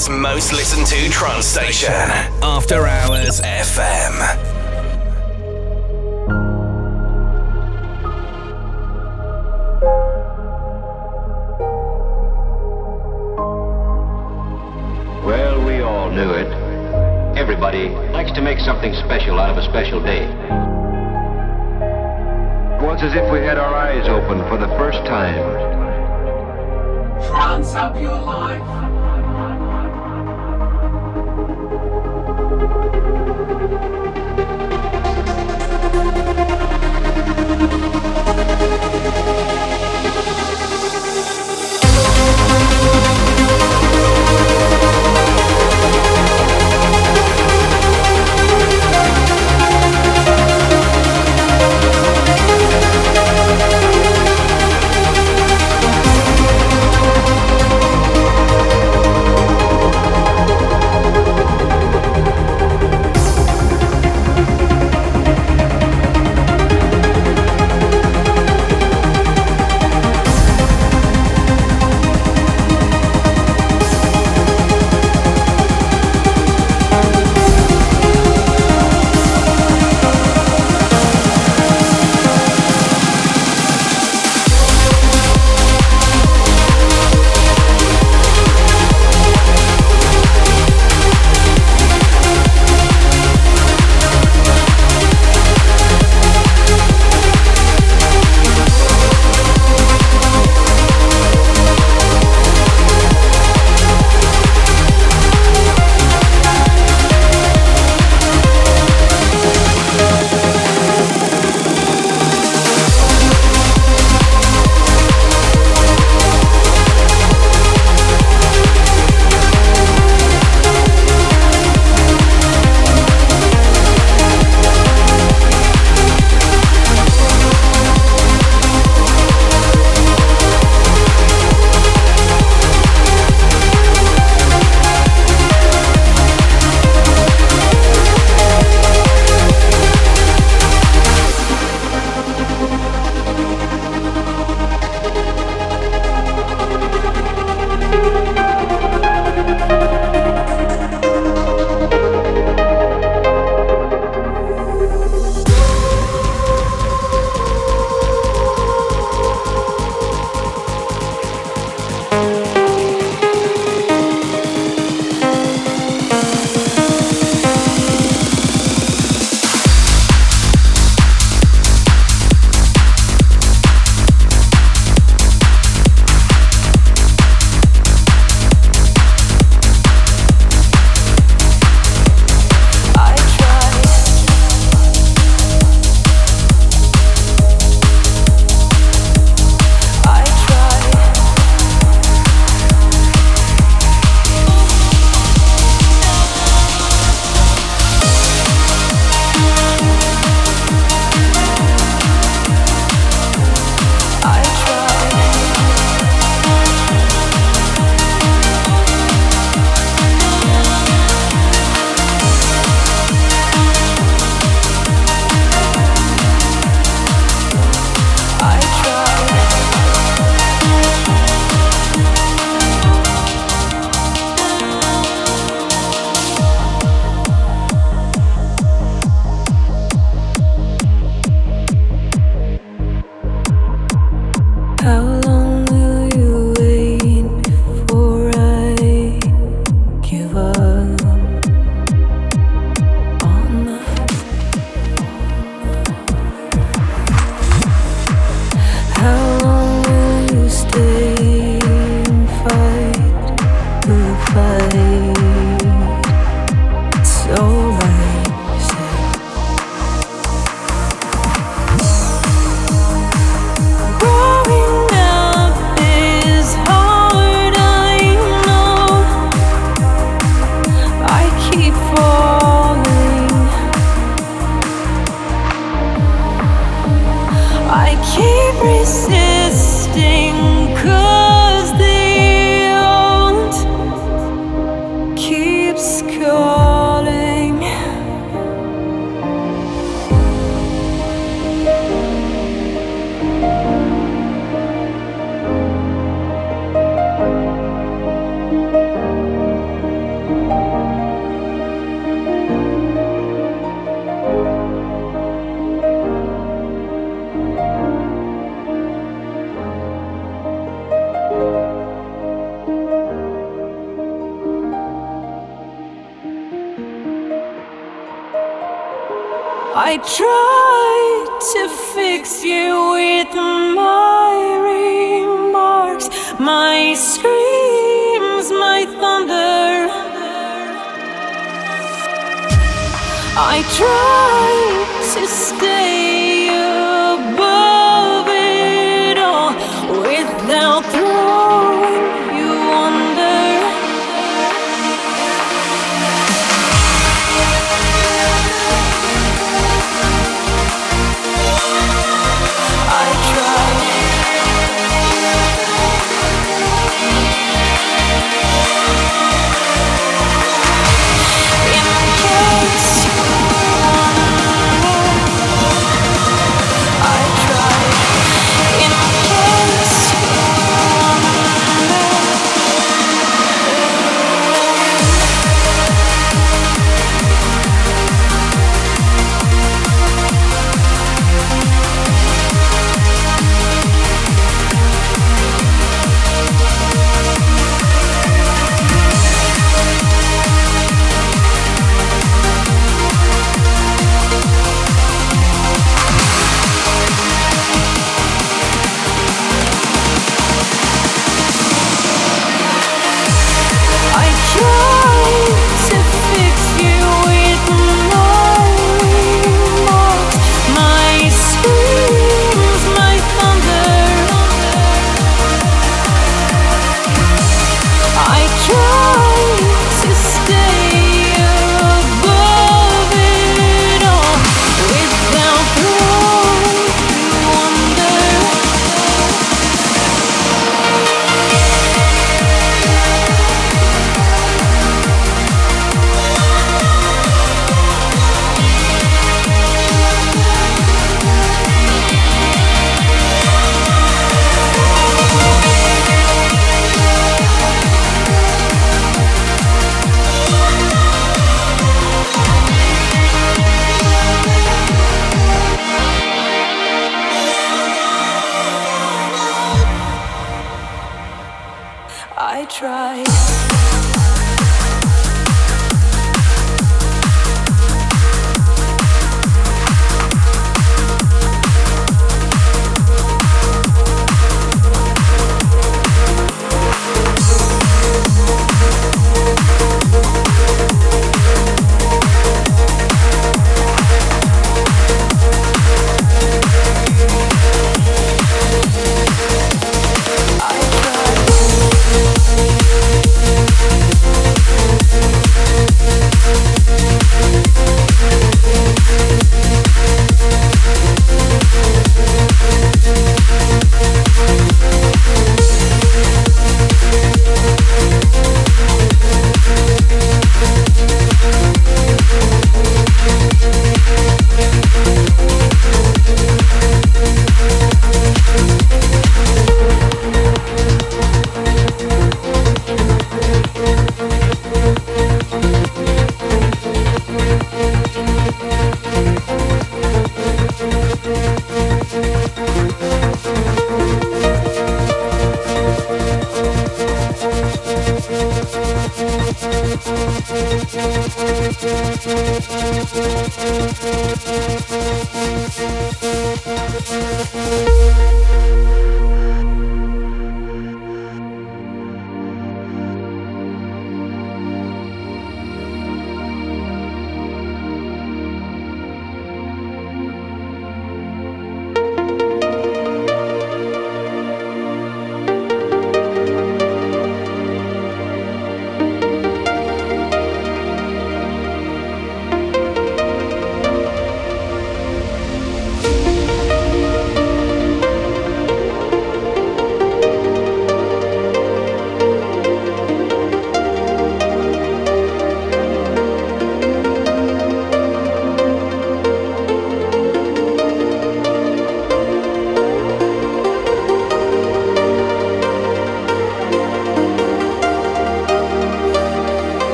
UK's most listened to trance station, After Hours FM. Well, we all knew it. Everybody likes to make something special out of a special day. It was as if we had our eyes open for the first time. Trance up your life. Thank you.